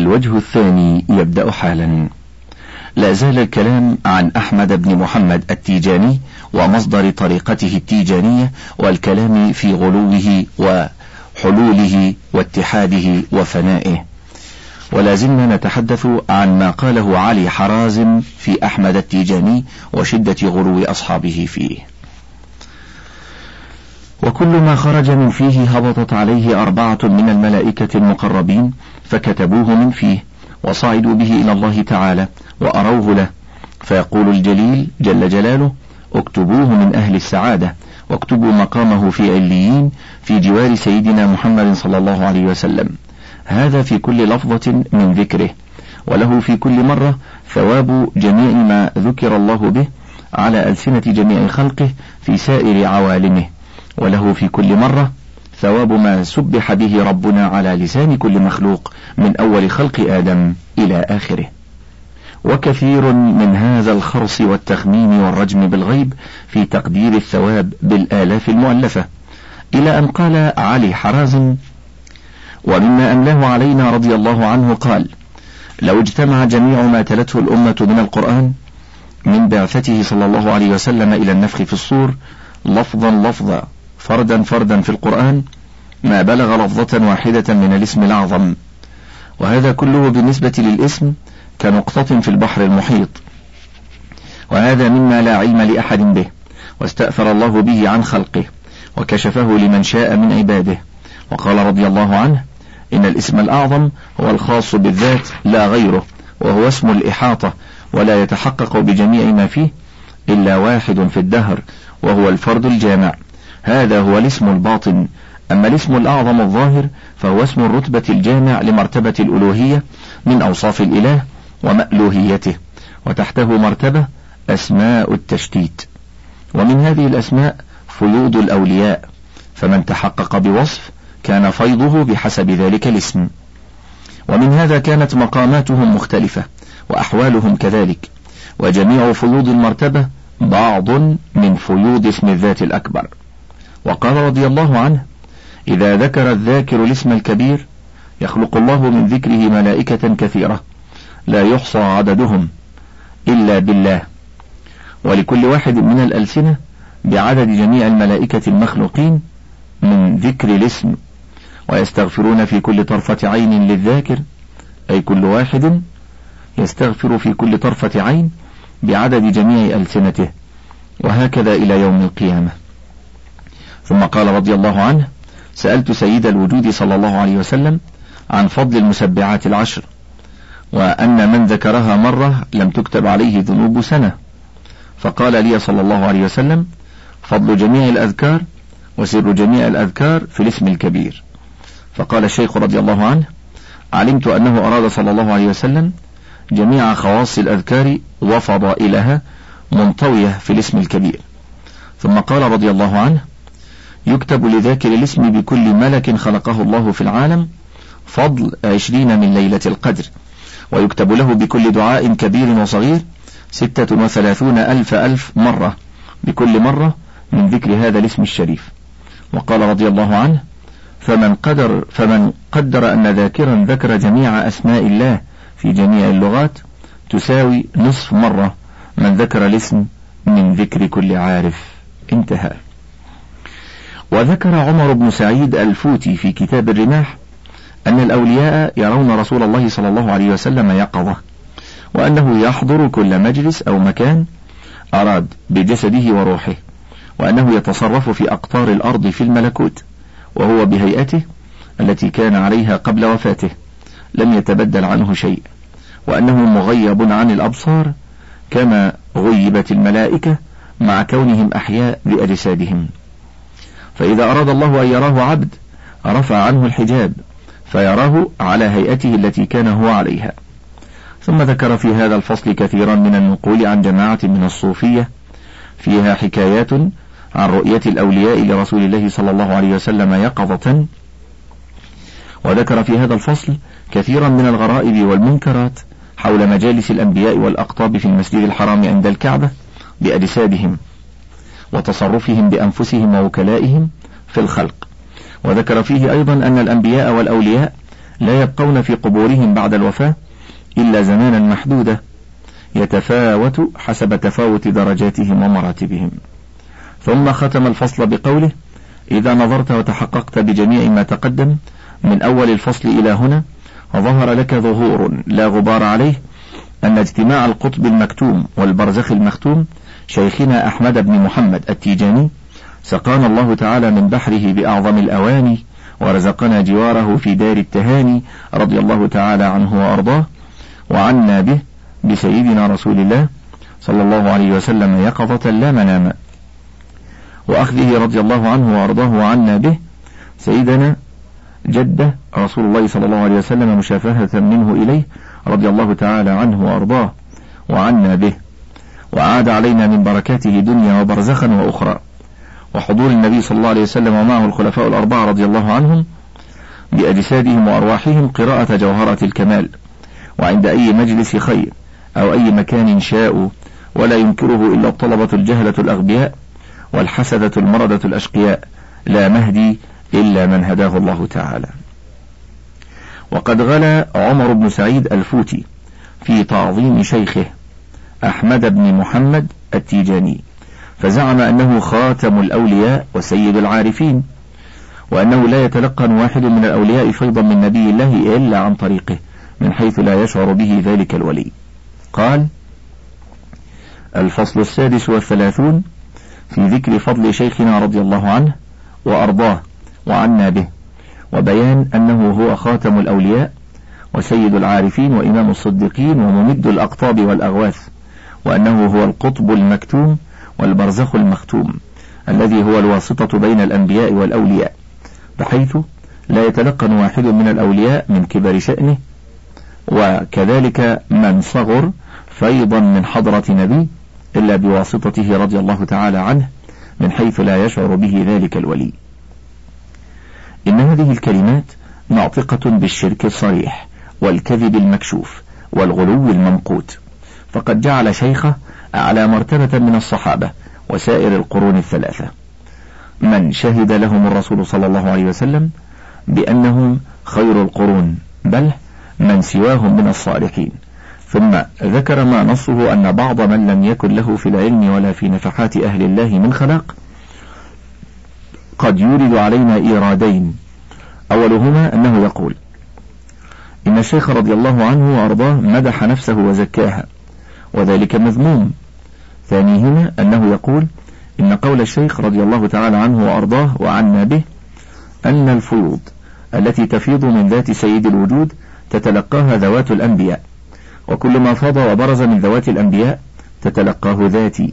الوجه الثاني يبدأ حالا. لا زال الكلام عن أحمد بن محمد التيجاني ومصدر طريقته التيجانية والكلام في غلوه وحلوله واتحاده وفنائه. ولا زلنا نتحدث عن ما قاله علي حرازم في أحمد التيجاني وشدة غلو أصحابه فيه. وكل ما خرج من فيه هبطت عليه أربعة من الملائكة المقربين فكتبوه من فيه وصعدوا به إلى الله تعالى وأروه له. فيقول الجليل جل جلاله اكتبوه من أهل السعادة واكتبوا مقامه في عليين في جوار سيدنا محمد صلى الله عليه وسلم. هذا في كل لفظة من ذكره وله في كل مرة ثواب جميع ما ذكر الله به على ألسنة جميع خلقه في سائر عوالمه. وله في كل مرة ثواب ما سبح به ربنا على لسان كل مخلوق من أول خلق آدم إلى آخره. وكثير من هذا الخرص والتخمين والرجم بالغيب في تقدير الثواب بالآلاف المؤلفة. إلى أن قال علي حرازم ومما أملاه علينا رضي الله عنه قال لو اجتمع جميع ما تلته الأمة من القرآن من بعثته صلى الله عليه وسلم إلى النفخ في الصور لفظا لفظا فردا فردا في القرآن ما بلغ لفظة واحدة من الاسم الأعظم. وهذا كله بالنسبة للاسم كنقطة في البحر المحيط. وهذا مما لا علم لأحد به واستأثر الله به عن خلقه وكشفه لمن شاء من عباده. وقال رضي الله عنه إن الاسم الأعظم هو الخاص بالذات لا غيره وهو اسم الإحاطة ولا يتحقق بجميع ما فيه إلا واحد في الدهر وهو الفرد الجامع. هذا هو الاسم الباطن أما الاسم الأعظم الظاهر فهو اسم الرتبة الجامع لمرتبة الألوهية من أوصاف الإله ومألوهيته وتحته مرتبة أسماء التشتيت. ومن هذه الأسماء فيوض الأولياء فمن تحقق بوصف كان فيضه بحسب ذلك الاسم. ومن هذا كانت مقاماتهم مختلفة وأحوالهم كذلك وجميع فيوض المرتبة بعض من فيوض اسم الذات الأكبر. وقال رضي الله عنه إذا ذكر الذاكر الاسم الكبير يخلق الله من ذكره ملائكة كثيرة لا يحصى عددهم إلا بالله. ولكل واحد من الألسنة بعدد جميع الملائكة المخلوقين من ذكر الاسم. ويستغفرون في كل طرفة عين للذاكر أي كل واحد يستغفر في كل طرفة عين بعدد جميع ألسنته. وهكذا إلى يوم القيامة. ثم قال رضي الله عنه سألت سيد الوجود صلى الله عليه وسلم عن فضل المسبعات العشر وأن من ذكرها مرة لم تكتب عليه ذنوب سنة. فقال لي صلى الله عليه وسلم فضل جميع الأذكار وسر جميع الأذكار في الاسم الكبير. فقال الشيخ رضي الله عنه علمت أنه أراد صلى الله عليه وسلم جميع خواص الأذكار وفضائلها منطوية في الاسم الكبير. ثم قال رضي الله عنه يكتب لذاكر الاسم بكل ملك خلقه الله في العالم فضل عشرين من ليلة القدر. ويكتب له بكل دعاء كبير وصغير ستة وثلاثون ألف ألف مرة. بكل مرة من ذكر هذا الاسم الشريف. وقال رضي الله عنه فمن قدر فمن قدر أن ذاكرا ذكر جميع أسماء الله في جميع اللغات تساوي نصف مرة من ذكر الاسم من ذكر كل عارف. انتهى. وذكر عمر بن سعيد الفوتي في كتاب الرماح أن الأولياء يرون رسول الله صلى الله عليه وسلم يقظة وأنه يحضر كل مجلس أو مكان أراد بجسده وروحه وأنه يتصرف في أقطار الأرض في الملكوت وهو بهيئته التي كان عليها قبل وفاته لم يتبدل عنه شيء وأنه مغيب عن الأبصار كما غيبت الملائكة مع كونهم أحياء بأجسادهم فإذا أراد الله أن يراه عبد رفع عنه الحجاب فيراه على هيئته التي كان هو عليها. ثم ذكر في هذا الفصل كثيرا من النقول عن جماعة من الصوفية فيها حكايات عن رؤية الأولياء لرسول الله صلى الله عليه وسلم يقظة. وذكر في هذا الفصل كثيرا من الغرائب والمنكرات حول مجالس الأنبياء والأقطاب في المسجد الحرام عند الكعبة بأجسادهم. وتصرفهم بأنفسهم ووكلائهم في الخلق. وذكر فيه أيضا أن الأنبياء والأولياء لا يبقون في قبورهم بعد الوفاة إلا زمانا محدودا يتفاوت حسب تفاوت درجاتهم ومراتبهم. ثم ختم الفصل بقوله إذا نظرت وتحققت بجميع ما تقدم من أول الفصل إلى هنا ظهر لك ظهور لا غبار عليه أن اجتماع القطب المكتوم والبرزخ المختوم شيخنا أحمد بن محمد التيجاني سقانا الله تعالى من بحره بأعظم الأواني ورزقنا جواره في دار التهاني رضي الله تعالى عنه وأرضاه وعنا به بسيدنا رسول الله صلى الله عليه وسلم يقظة لا منام. وأخذه رضي الله عنه وأرضاه وعنا به سيدنا جده رسول الله صلى الله عليه وسلم مشافهة منه إليه رضي الله تعالى عنه وأرضاه وعنا به. وعاد علينا من بركاته دنيا وبرزخا وأخرى. وحضور النبي صلى الله عليه وسلم ومعه الخلفاء الأربعة رضي الله عنهم بأجسادهم وأرواحهم قراءة جوهرة الكمال. وعند أي مجلس خير أو أي مكان شاءوا ولا ينكره إلا الطلبة الجهلة الأغبياء والحسدة المردة الأشقياء. لا مهدي إلا من هداه الله تعالى. وقد غلا عمر بن سعيد الفوتي في تعظيم شيخه أحمد بن محمد التيجاني فزعم أنه خاتم الأولياء وسيد العارفين وأنه لا يتلقن واحد من الأولياء فيضا من نبي الله إلا عن طريقه من حيث لا يشعر به ذلك الولي. قال الفصل السادس والثلاثون في ذكر فضل شيخنا رضي الله عنه وأرضاه وعنا به وبيان أنه هو خاتم الأولياء وسيد العارفين وإمام الصديقين وممد الأقطاب والأغواث. وأنه هو القطب المكتوم والبرزخ المختوم الذي هو الواسطة بين الأنبياء والأولياء بحيث لا يتلقن واحد من الأولياء من كبر شأنه. وكذلك من صغر فيضا من حضرة نبي إلا بواسطته رضي الله تعالى عنه من حيث لا يشعر به ذلك الولي. إن هذه الكلمات ناطقة بالشرك الصريح والكذب المكشوف والغلو الممقوت. فقد جعل شيخه أعلى مرتبة من الصحابة وسائر القرون الثلاثة. من شهد لهم الرسول صلى الله عليه وسلم بأنهم خير القرون بل من سواهم من الصالحين. ثم ذكر ما نصه أن بعض من لم يكن له في العلم ولا في نفحات أهل الله من خلاق قد يورد علينا إيرادين. أولهما أنه يقول إن الشيخ رضي الله عنه وأرضاه مدح نفسه وزكاها. وذلك مذموم. ثانيهما أنه يقول إن قول الشيخ رضي الله تعالى عنه وأرضاه وعنا به أن الفيوض التي تفيض من ذات سيد الوجود تتلقاها ذوات الأنبياء وكل ما فاض وبرز من ذوات الأنبياء تتلقاه ذاتي.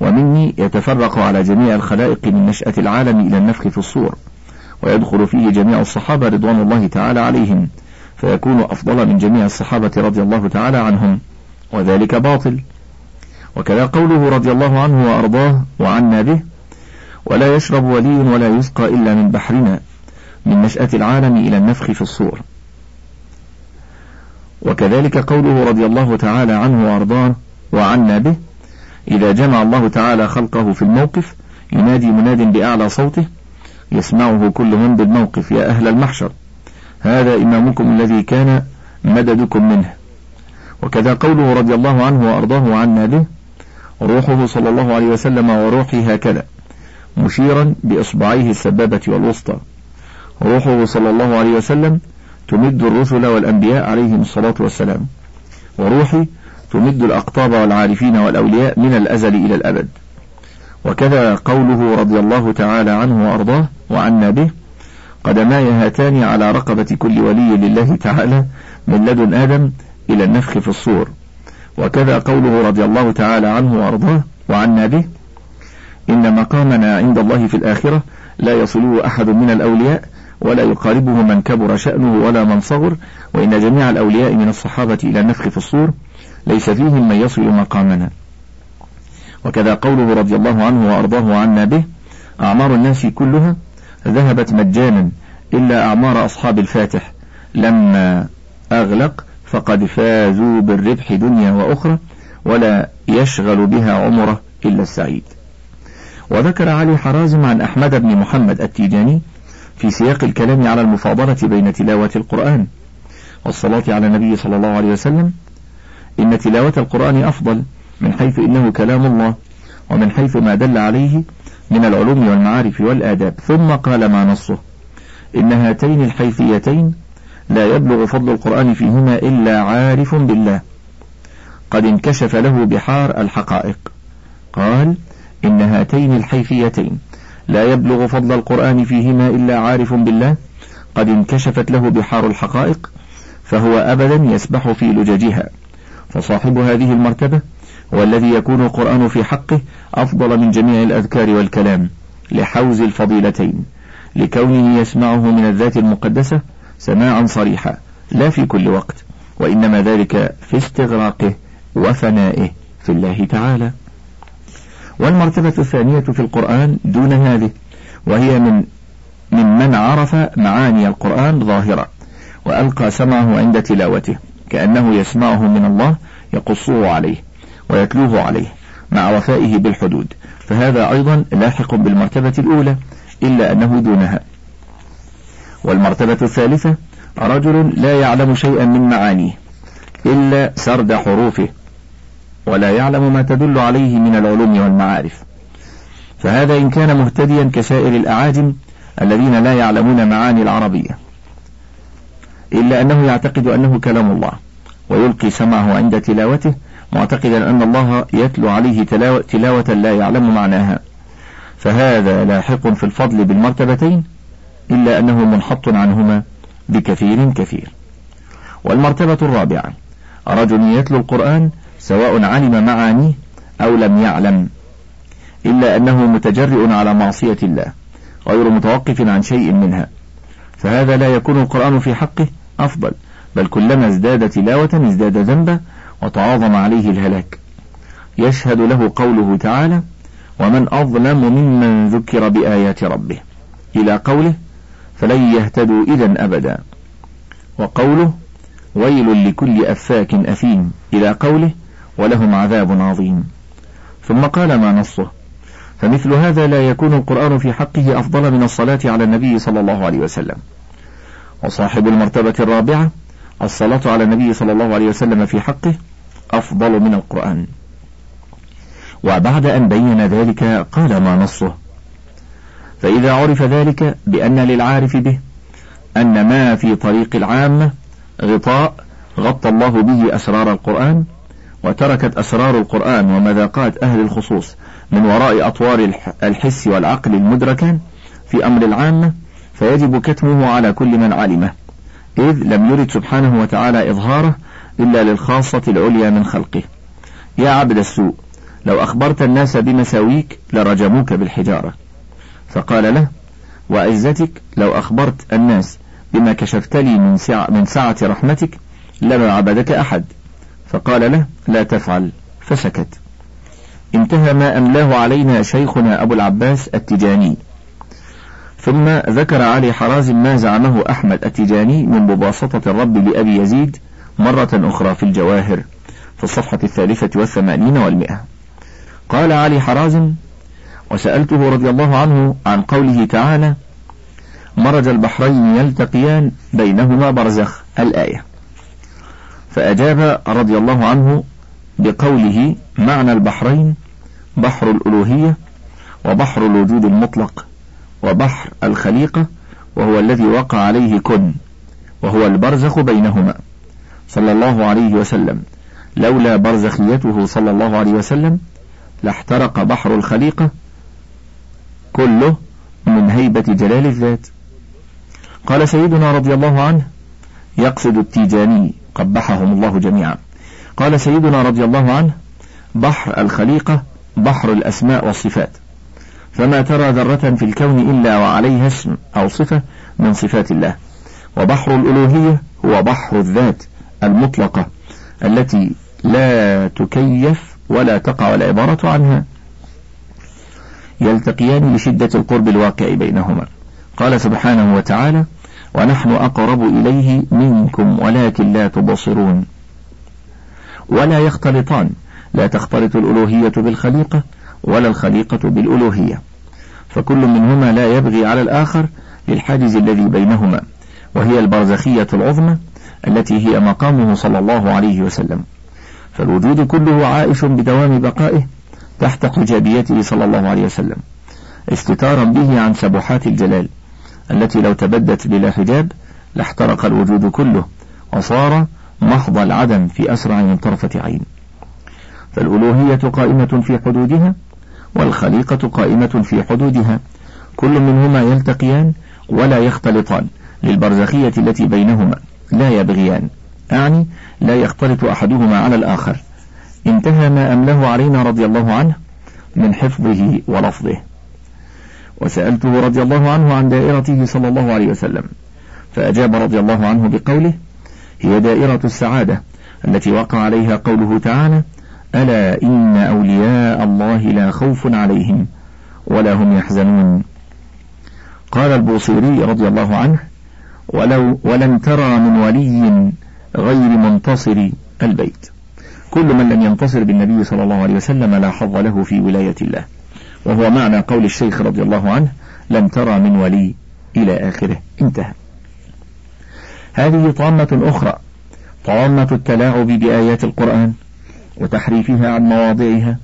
ومني يتفرق على جميع الخلائق من نشأة العالم إلى النفخ في الصور ويدخل فيه جميع الصحابة رضوان الله تعالى عليهم فيكون أفضل من جميع الصحابة رضي الله تعالى عنهم. وذلك باطل. وكذا قوله رضي الله عنه وأرضاه وعنا به ولا يشرب ولي ولا يسقى إلا من بحرنا من نشأة العالم إلى النفخ في الصور. وكذلك قوله رضي الله تعالى عنه وأرضاه وعنا به إذا جمع الله تعالى خلقه في الموقف ينادي مناد بأعلى صوته يسمعه كل من بالموقف يا أهل المحشر هذا إمامكم الذي كان مددكم منه. وكذا قوله رضي الله عنه وأرضاه عنا به روحه صلى الله عليه وسلم وروحي هكذا مشيرا بإصبعيه السبابة والوسطى. روحه صلى الله عليه وسلم تمد الرسل والأنبياء عليهم الصلاة والسلام وروحي تمد الأقطاب والعارفين والأولياء من الأزل إلى الأبد. وكذا قوله رضي الله تعالى عنه وأرضاه وعنا به قدماي هاتان على رقبة كل ولي لله تعالى من لدن آدم إلى النفخ في الصور. وكذا قوله رضي الله تعالى عنه وأرضاه وعنا به إن مقامنا عند الله في الآخرة لا يصله أحد من الأولياء ولا يقاربه من كبر شأنه ولا من صغر وإن جميع الأولياء من الصحابة إلى النفخ في الصور ليس فيهم من يصل مقامنا. وكذا قوله رضي الله عنه وأرضاه عنا به أعمار الناس كلها ذهبت مجانا إلا أعمار أصحاب الفاتح لما أغلق فقد فازوا بالربح دنيا وأخرى ولا يشغل بها عمره إلا السعيد. وذكر علي حرازم عن أحمد بن محمد التيجاني في سياق الكلام على المفاضلة بين تلاوة القرآن والصلاة على النبي صلى الله عليه وسلم. إن تلاوة القرآن أفضل من حيث إنه كلام الله ومن حيث ما دل عليه من العلوم والمعارف والآداب. ثم قال ما نصه؟ إن هاتين الحيثيتين لا يبلغ فضل القرآن فيهما إلا عارف بالله. قد انكشف له بحار الحقائق. قال إن هاتين الحيثيتين. لا يبلغ فضل القرآن فيهما إلا عارف بالله. قد انكشفت له بحار الحقائق فهو أبدا يسبح في لججها. فصاحب هذه المرتبة هو الذي يكون القرآن في حقه أفضل من جميع الأذكار والكلام لحوز الفضيلتين لكونه يسمعه من الذات المقدسة سماعا صريحا لا في كل وقت وإنما ذلك في استغراقه وفنائه في الله تعالى. والمرتبة الثانية في القرآن دون هذه وهي من من من عرف معاني القرآن ظاهرة وألقى سمعه عند تلاوته كأنه يسمعه من الله يقصه عليه ويتلوه عليه مع وفائه بالحدود. فهذا أيضا لاحق بالمرتبة الأولى إلا أنه دونها. والمرتبة الثالثة رجل لا يعلم شيئا من معانيه إلا سرد حروفه ولا يعلم ما تدل عليه من العلوم والمعارف. فهذا إن كان مهتديا كسائر الأعاجم الذين لا يعلمون معاني العربية. إلا أنه يعتقد أنه كلام الله ويلقي سمعه عند تلاوته معتقدا أن الله يتلو عليه تلاوة, لا يعلم معناها. فهذا لاحق في الفضل بالمرتبتين إلا أنه منحط عنهما بكثير كثير. والمرتبة الرابعة رجل يتلو القرآن سواء علم معانيه أو لم يعلم إلا أنه متجرئ على معصية الله غير متوقف عن شيء منها فهذا لا يكون القرآن في حقه أفضل بل كلما ازداد تلاوة ازداد ذنبا وتعاظم عليه الهلاك. يشهد له قوله تعالى ومن أظلم ممن ذكر بآيات ربه. إلى قوله فلن يهتدوا إذا أبدا. وقوله ويل لكل أفاك أثيم إلى قوله ولهم عذاب عظيم. ثم قال ما نصه؟ فمثل هذا لا يكون القرآن في حقه أفضل من الصلاة على النبي صلى الله عليه وسلم. وصاحب المرتبة الرابعة الصلاة على النبي صلى الله عليه وسلم في حقه أفضل من القرآن. وبعد أن بين ذلك قال ما نصه؟ فإذا عرف ذلك بأن للعارف به أن ما في طريق العامة غطاء غطى الله به أسرار القرآن وتركت أسرار القرآن ومذاقات أهل الخصوص من وراء أطوار الحس والعقل المدركان في أمر العامة فيجب كتمه على كل من علمه إذ لم يرد سبحانه وتعالى إظهاره إلا للخاصة العليا من خلقه. يا عبد السوء لو أخبرت الناس بمساويك لرجموك بالحجارة. فقال له وعزتك لو أخبرت الناس بما كشفت لي من سعة, من سعة رحمتك لما عبدك أحد. فقال له لا تفعل. فسكت. انتهى ما أملاه علينا شيخنا أبو العباس التجاني. ثم ذكر علي حرازم ما زعمه أحمد التجاني من مباسطة الرب لأبي يزيد مرة أخرى في الجواهر في الصفحة الثالثة والثمانين والمئة. قال علي حرازم وسألته رضي الله عنه عن قوله تعالى مرج البحرين يلتقيان بينهما برزخ الآية. فأجاب رضي الله عنه بقوله معنى البحرين بحر الألوهية وبحر الوجود المطلق وبحر الخليقة وهو الذي وقع عليه كن وهو البرزخ بينهما. صلى الله عليه وسلم. لولا برزخيته صلى الله عليه وسلم لاحترق بحر الخليقة كله من هيبة جلال الذات. قال سيدنا رضي الله عنه يقصد التيجاني قبحهم الله جميعا. قال سيدنا رضي الله عنه بحر الخليقة بحر الأسماء والصفات. فما ترى ذرة في الكون إلا وعليها اسم أو صفة من صفات الله. وبحر الألوهية هو بحر الذات المطلقة التي لا تكيف ولا تقع العبارة عنها. يلتقيان لشدة القرب الواقع بينهما. قال سبحانه وتعالى ونحن أقرب إليه منكم ولكن لا تبصرون. ولا يختلطان. لا تختلط الألوهية بالخليقة ولا الخليقة بالألوهية. فكل منهما لا يبغي على الآخر للحاجز الذي بينهما وهي البرزخية العظمى التي هي مقامه صلى الله عليه وسلم. فالوجود كله عائش بدوام بقائه تحت حجابيته صلى الله عليه وسلم استتارا به عن سبحات الجلال التي لو تبدت بلا حجاب لاحترق الوجود كله وصار محض العدم في أسرع من طرفة عين. فالألوهية قائمة في حدودها والخليقة قائمة في حدودها كل منهما يلتقيان ولا يختلطان للبرزخية التي بينهما لا يبغيان أعني لا يختلط أحدهما على الآخر. انتهى ما أمله علينا رضي الله عنه من حفظه ولفظه. وسألته رضي الله عنه عن دائرته صلى الله عليه وسلم فأجاب رضي الله عنه بقوله هي دائرة السعادة التي وقع عليها قوله تعالى ألا إن أولياء الله لا خوف عليهم ولا هم يحزنون قال البوصيري رضي الله عنه ولو ولن ترى من ولي غير منتصر البيت كل من لم ينتصر بالنبي صلى الله عليه وسلم لا حظ له في ولاية الله. وهو معنى قول الشيخ رضي الله عنه لن ترى من ولي إلى آخره. انتهى. هذه طامة أخرى طامة التلاعب بآيات القرآن وتحريفها عن مواضعها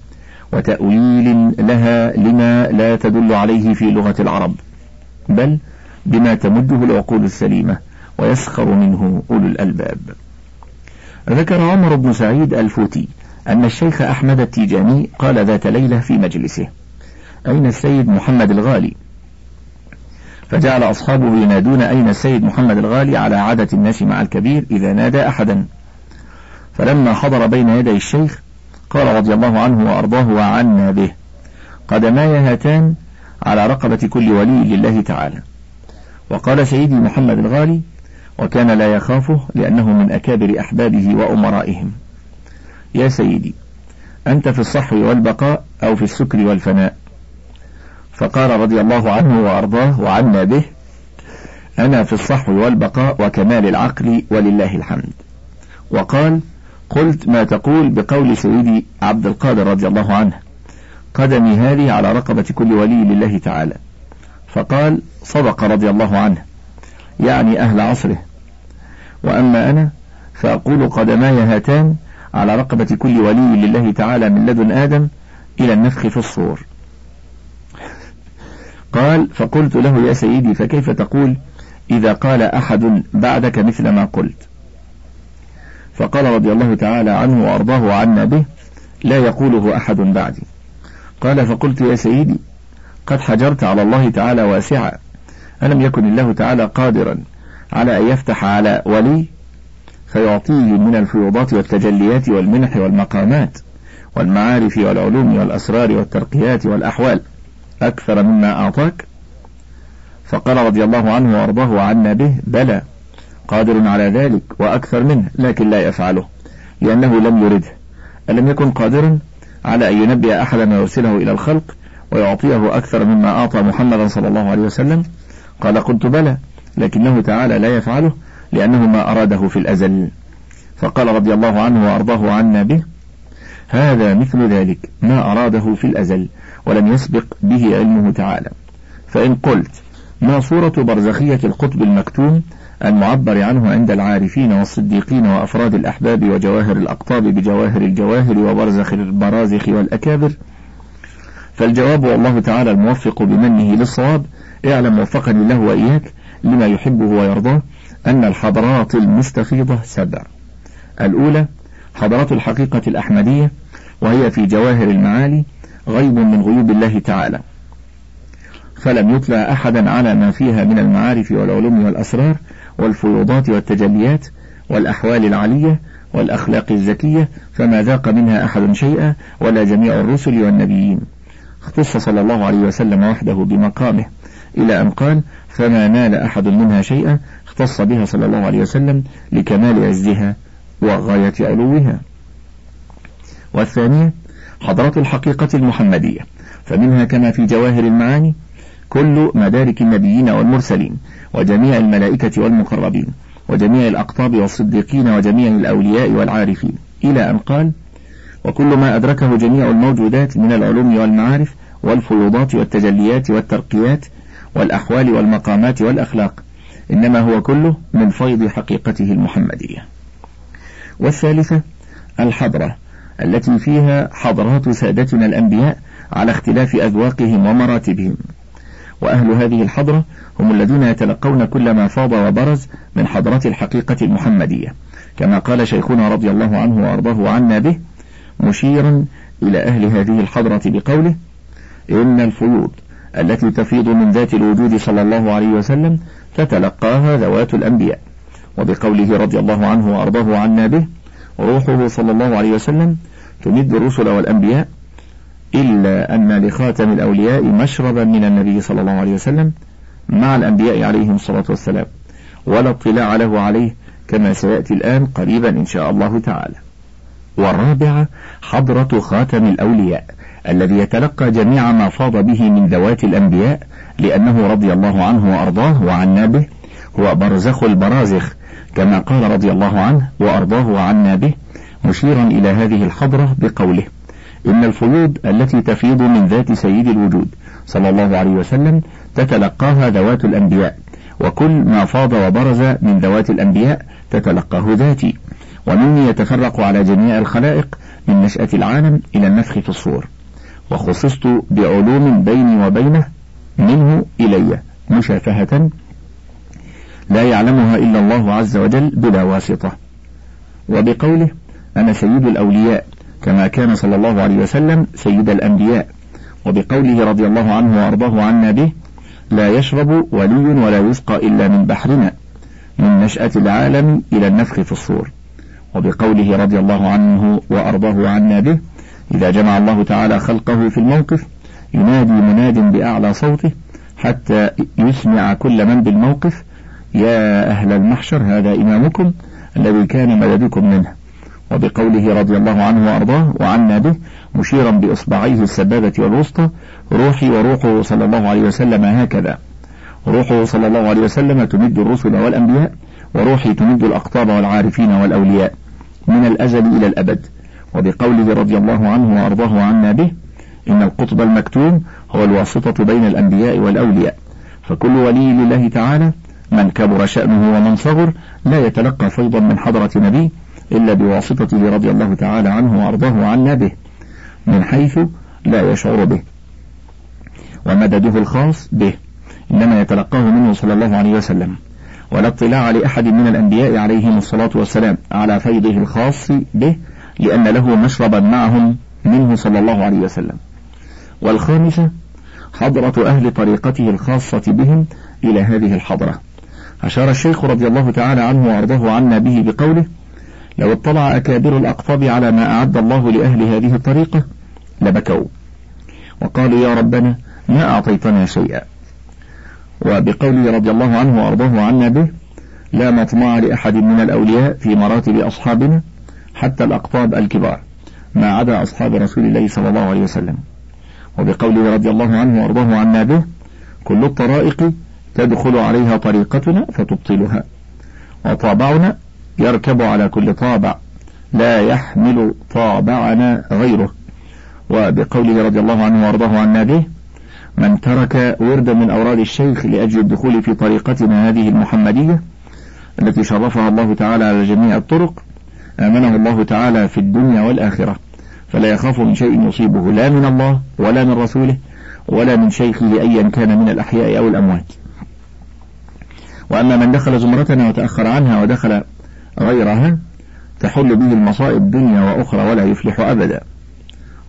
وتأويل لها لما لا تدل عليه في لغة العرب بل بما تمده العقول السليمة ويسخر منه أولو الألباب. ذكر عمر بن سعيد الفوتي أن الشيخ أحمد التيجاني قال ذات ليلة في مجلسه أين السيد محمد الغالي؟ فجعل أصحابه ينادون أين السيد محمد الغالي على عادة الناس مع الكبير إذا نادى أحدا. فلما حضر بين يدي الشيخ قال رضي الله عنه وأرضاه وعنا به قدماي هاتان على رقبة كل ولي لله تعالى. وقال سيدي محمد الغالي وكان لا يخافه لأنه من أكابر أحبابه وأمرائهم. يا سيدي أنت في الصحو والبقاء أو في السكر والفناء. فقال رضي الله عنه وأرضاه وعنا به أنا في الصحو والبقاء وكمال العقل ولله الحمد. وقال قلت ما تقول بقول سيدي عبد القادر رضي الله عنه قدمي هذه على رقبة كل ولي لله تعالى. فقال صدق رضي الله عنه. يعني أهل عصره. وأما أنا فأقول قدماي هاتان على رقبة كل ولي لله تعالى من لدن آدم إلى النفخ في الصور. قال فقلت له يا سيدي فكيف تقول إذا قال أحد بعدك مثل ما قلت؟ فقال رضي الله تعالى عنه وأرضاه عنا به لا يقوله أحد بعدي. قال فقلت يا سيدي قد حجرت على الله تعالى واسعا ألم يكن الله تعالى قادرا على أن يفتح على ولي فيعطيه من الفيوضات والتجليات والمنح والمقامات والمعارف والعلوم والأسرار والترقيات والأحوال أكثر مما أعطاك؟ فقال رضي الله عنه وأرضاه عنا به بلى قادر على ذلك وأكثر منه لكن لا يفعله لأنه لم يرده. ألم يكن قادرا على أن ينبئ أحدا ويرسله إلى الخلق ويعطيه أكثر مما أعطى محمدا صلى الله عليه وسلم؟ قال قلت بلى لكنه تعالى لا يفعله لأنه ما أراده في الأزل. فقال رضي الله عنه وأرضاه عنا به هذا مثل ذلك ما أراده في الأزل ولم يسبق به علمه تعالى. فإن قلت ما صورة برزخية القطب المكتوم المعبر عنه عند العارفين والصديقين وأفراد الأحباب وجواهر الأقطاب بجواهر الجواهر وبرزخ البرازخ والأكابر؟ فالجواب والله تعالى الموفق بمنه للصواب اعلم وفقني الله وإياك لما يحبه ويرضاه أن الحضارات المستفيضة سبع. الأولى حضارات الحقيقة الأحمدية وهي في جواهر المعالي غيب من غيوب الله تعالى. فلم يطلع أحدا على ما فيها من المعارف والعلوم والأسرار والفيوضات والتجليات والأحوال العلية والأخلاق الزكية فما ذاق منها أحد شيئا ولا جميع الرسل والنبيين. اختص صلى الله عليه وسلم وحده بمقامه. إلى أن قال فما نال أحد منها شيئا اختص بها صلى الله عليه وسلم لكمال عزها وغاية علوها. والثانية حضرة الحقيقة المحمدية فمنها كما في جواهر المعاني كل مدارك النبيين والمرسلين وجميع الملائكة والمقربين وجميع الأقطاب والصديقين وجميع الأولياء والعارفين. إلى أن قال وكل ما أدركه جميع الموجودات من العلوم والمعارف والفيوضات والتجليات والترقيات والأحوال والمقامات والأخلاق إنما هو كله من فيض حقيقته المحمدية. والثالثة الحضرة التي فيها حضرات سادتنا الأنبياء على اختلاف أذواقهم ومراتبهم. وأهل هذه الحضرة هم الذين يتلقون كل ما فاض وبرز من حضرة الحقيقة المحمدية. كما قال شيخنا رضي الله عنه وأرضاه عنا به مشيرا إلى أهل هذه الحضرة بقوله إن الفيوض التي تفيض من ذات الوجود صلى الله عليه وسلم تتلقاها ذوات الأنبياء. وبقوله رضي الله عنه وأرضاه عنا به روحه صلى الله عليه وسلم تمد الرسل والأنبياء إلا أن لخاتم الأولياء مشربا من النبي صلى الله عليه وسلم مع الأنبياء عليهم الصلاة والسلام. ولا اطلاع له عليه كما سيأتي الآن قريبا إن شاء الله تعالى. والرابعة حضرة خاتم الأولياء. الذي يتلقى جميع ما فاض به من ذوات الأنبياء لأنه رضي الله عنه وأرضاه وعنا به هو برزخ البرازخ كما قال رضي الله عنه وأرضاه وعنا به مشيرا إلى هذه الحضرة بقوله إن الفيوض التي تفيض من ذات سيد الوجود صلى الله عليه وسلم تتلقاها ذوات الأنبياء وكل ما فاض وبرز من ذوات الأنبياء تتلقاه ذاتي ومني يتفرق على جميع الخلائق من نشأة العالم إلى النفخ في الصور. وخصصت بعلوم بيني وبينه منه إلي مشافهة لا يعلمها إلا الله عز وجل بلا واسطة. وبقوله أنا سيد الأولياء كما كان صلى الله عليه وسلم سيد الأنبياء. وبقوله رضي الله عنه وأرضاه عنا به لا يشرب ولي ولا يسقى إلا من بحرنا من نشأة العالم إلى النفخ في الصور. وبقوله رضي الله عنه وأرضاه عنا به إذا جمع الله تعالى خلقه في الموقف ينادي مناد بأعلى صوته حتى يسمع كل من بالموقف يا أهل المحشر هذا إمامكم الذي كان مددكم منه. وبقوله رضي الله عنه وأرضاه وعنا به مشيرا بإصبعيه السبابة والوسطى روحي وروحه صلى الله عليه وسلم هكذا. روحه صلى الله عليه وسلم تمد الرسل والأنبياء وروحي تمد الأقطاب والعارفين والأولياء. من الأزل إلى الأبد. وبقوله رضي الله عنه وأرضاه عنا به إن القطب المكتوم هو الواسطة بين الأنبياء والأولياء. فكل ولي لله تعالى من كبر شأنه ومن صغر لا يتلقى فيضا من حضرة نبي إلا بواسطته رضي الله تعالى عنه وأرضاه عنا به من حيث لا يشعر به ومدده الخاص به إنما يتلقاه منه صلى الله عليه وسلم. ولا اطلاع لأحد من الأنبياء عليهم الصلاة والسلام على فيضه الخاص به لأن له مشربا معهم منه صلى الله عليه وسلم. والخامسة حضرة أهل طريقته الخاصة بهم إلى هذه الحضرة. أشار الشيخ رضي الله تعالى عنه وأرضاه عنا به بقوله لو اطلع أكابر الأقطاب على ما أعد الله لأهل هذه الطريقة لبكوا. وقالوا يا ربنا ما أعطيتنا شيئا. وبقوله رضي الله عنه وأرضاه عنا به لا مطمع لأحد من الأولياء في مراتب أصحابنا حتى الأقطاب الكبار ما عدا أصحاب رسول الله صلى الله عليه وسلم. وبقوله رضي الله عنه وأرضاه عنا به كل الطرائق تدخل عليها طريقتنا فتبطلها. وطابعنا يركب على كل طابع لا يحمل طابعنا غيره. وبقوله رضي الله عنه وأرضاه عنا به من ترك وردا من أوراد الشيخ لأجل الدخول في طريقتنا هذه المحمدية التي شرفها الله تعالى على جميع الطرق آمنه الله تعالى في الدنيا والآخرة. فلا يخاف من شيء يصيبه لا من الله ولا من رسوله ولا من شيخه أيا كان من الأحياء أو الأموات. وأما من دخل زمرتنا وتأخر عنها ودخل غيرها تحل به المصائب دنيا وأخرى ولا يفلح أبدا.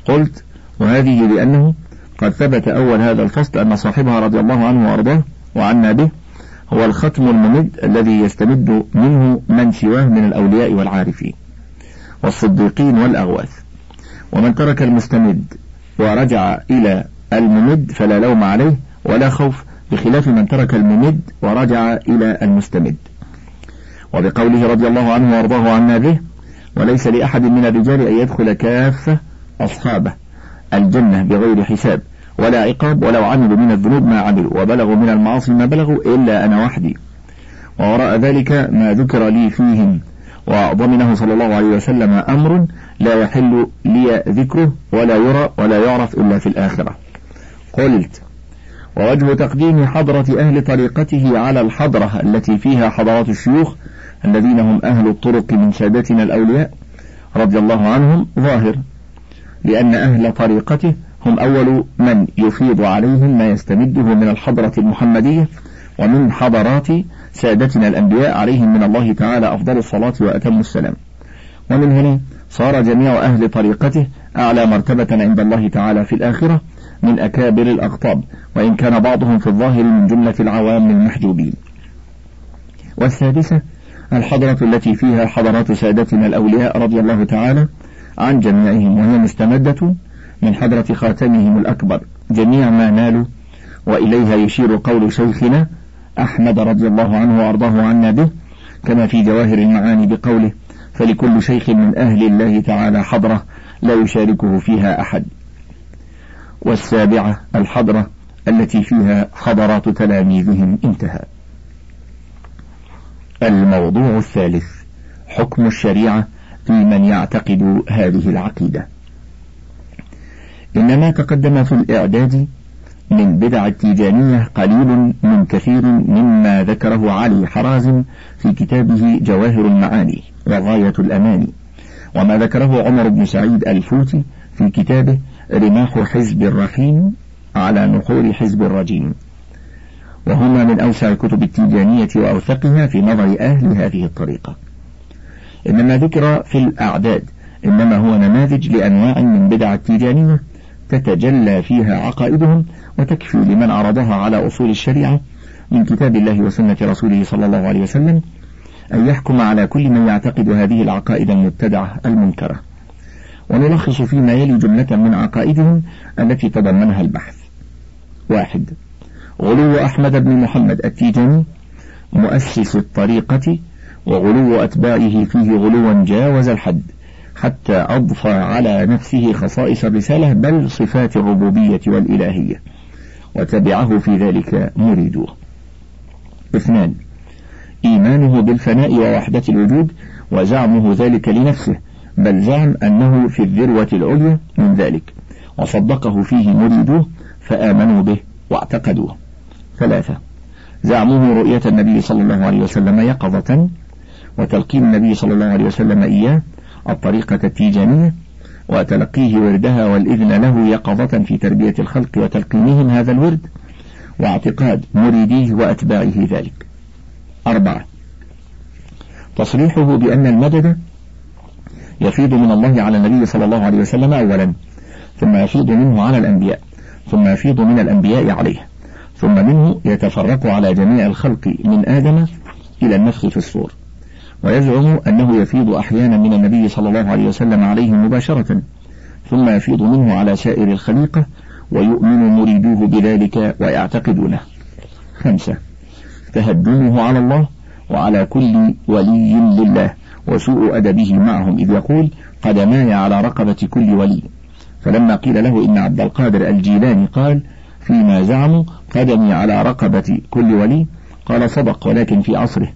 قلت وهذه لأنه قد ثبت أول هذا الفصل أن صاحبها رضي الله عنه وأرضاه وعنا به هو الختم الممد الذي يستمد منه من سواه من الأولياء والعارفين والصديقين والأغواث. ومن ترك المستمد ورجع إلى الممد فلا لوم عليه ولا خوف بخلاف من ترك الممد ورجع إلى المستمد. وبقوله رضي الله عنه وارضاه عنا به وليس لأحد من الرجال أن يدخل كافة أصحابه الجنة بغير حساب. ولا عقاب ولو عملوا من الذنوب ما عملوا وبلغوا من المعاصي ما بلغوا إلا أنا وحدي. ووراء ذلك ما ذكر لي فيهم وضمنه صلى الله عليه وسلم أمر لا يحل لي ذكره ولا يرى ولا يعرف إلا في الآخرة. قلت ووجه تقديم حضرة أهل طريقته على الحضرة التي فيها حضرات الشيوخ الذين هم أهل الطرق من سادتنا الأولياء رضي الله عنهم ظاهر لأن أهل طريقته هم أول من يفيض عليهم ما يستمده من الحضرة المحمدية ومن حضرات سادتنا الأنبياء عليهم من الله تعالى أفضل الصلاة وأتم السلام. ومن هنا صار جميع أهل طريقته أعلى مرتبة عند الله تعالى في الآخرة من أكابر الأقطاب وإن كان بعضهم في الظاهر من جملة العوام المحجوبين. والسادسة الحضرة التي فيها حضرات سادتنا الأولياء رضي الله تعالى عن جميعهم وهي مستمدة من حضرة خاتمهم الأكبر. جميع ما نالوا وإليها يشير قول شيخنا أحمد رضي الله عنه وأرضاه عنا به كما في جواهر المعاني بقوله فلكل شيخ من أهل الله تعالى حضرة لا يشاركه فيها أحد. والسابعة الحضرة التي فيها حضرات تلاميذهم انتهى. الموضوع الثالث حكم الشريعة في من يعتقد هذه العقيدة. إن ما تقدم في الإعداد من بدع التيجانية قليل من كثير مما ذكره علي حرازم في كتابه جواهر المعاني وغاية الأماني. وما ذكره عمر بن سعيد الفوتي في كتابه رماح حزب الرحيم على نحور حزب الرجيم. وهما من أوسع الكتب التيجانية وأوثقها في نظر أهل هذه الطريقة. إنما ذكر في الأعداد إنما هو نماذج لأنواع من بدع التيجانية تتجلى فيها عقائدهم وتكفي لمن عرضها على أصول الشريعة من كتاب الله وسنة رسوله صلى الله عليه وسلم أن يحكم على كل من يعتقد هذه العقائد المبتدعة المنكرة. ونلخص فيما يلي جملة من عقائدهم التي تضمنها البحث. واحد غلو أحمد بن محمد التيجاني مؤسس الطريقة وغلو أتباعه فيه غلوا جاوز الحد. حتى أضفى على نفسه خصائص الرسالة بل صفات الربوبية والإلهية وتبعه في ذلك مريدوه اثنان إيمانه بالفناء ووحدة الوجود وزعمه ذلك لنفسه بل زعم أنه في الذروة العليا من ذلك وصدقه فيه مريدوه فآمنوا به واعتقدوه. ثلاثة زعمه رؤية النبي صلى الله عليه وسلم يقظة وتلقين النبي صلى الله عليه وسلم إياه الطريقة التيجانية وتلقيه وردها والإذن له يقظة في تربية الخلق وتلقينهم هذا الورد واعتقاد مريديه وأتباعه ذلك. أربعة. تصريحه بأن المدد يفيض من الله على النبي صلى الله عليه وسلم أولا ثم يفيض منه على الأنبياء ثم يفيض من الأنبياء عليه ثم منه يتفرق على جميع الخلق من آدم إلى النفخ في الصور. ويزعم أنه يفيض أحيانا من النبي صلى الله عليه وسلم عليه مباشرة ثم يفيض منه على سائر الخليقة ويؤمن مريدوه بذلك ويعتقدونه خمسة تهدمه على الله وعلى كل ولي لله وسوء أدبه معهم إذ يقول قدماي على رقبة كل ولي فلما قيل له إن عبد القادر الجيلاني قال فيما زعموا قدمي على رقبة كل ولي قال صدق ولكن في عصره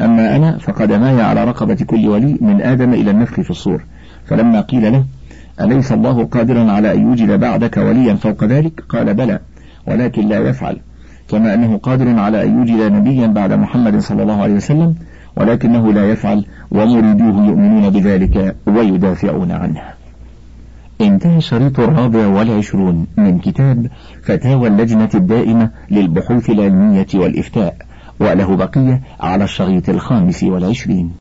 أما أنا فقدماي على رقبة كل ولي من آدم إلى النفخ في الصور. فلما قيل له أليس الله قادرا على أن يوجد بعدك وليا فوق ذلك؟ قال بلى ولكن لا يفعل. كما أنه قادر على أن يوجد نبيا بعد محمد صلى الله عليه وسلم ولكنه لا يفعل ومريدوه يؤمنون بذلك ويدافعون عنه. انتهى الشريط الرابع والعشرون من كتاب فتاوى اللجنة الدائمة للبحوث العلمية والإفتاء. وله بقية على الشريط الخامس والعشرين.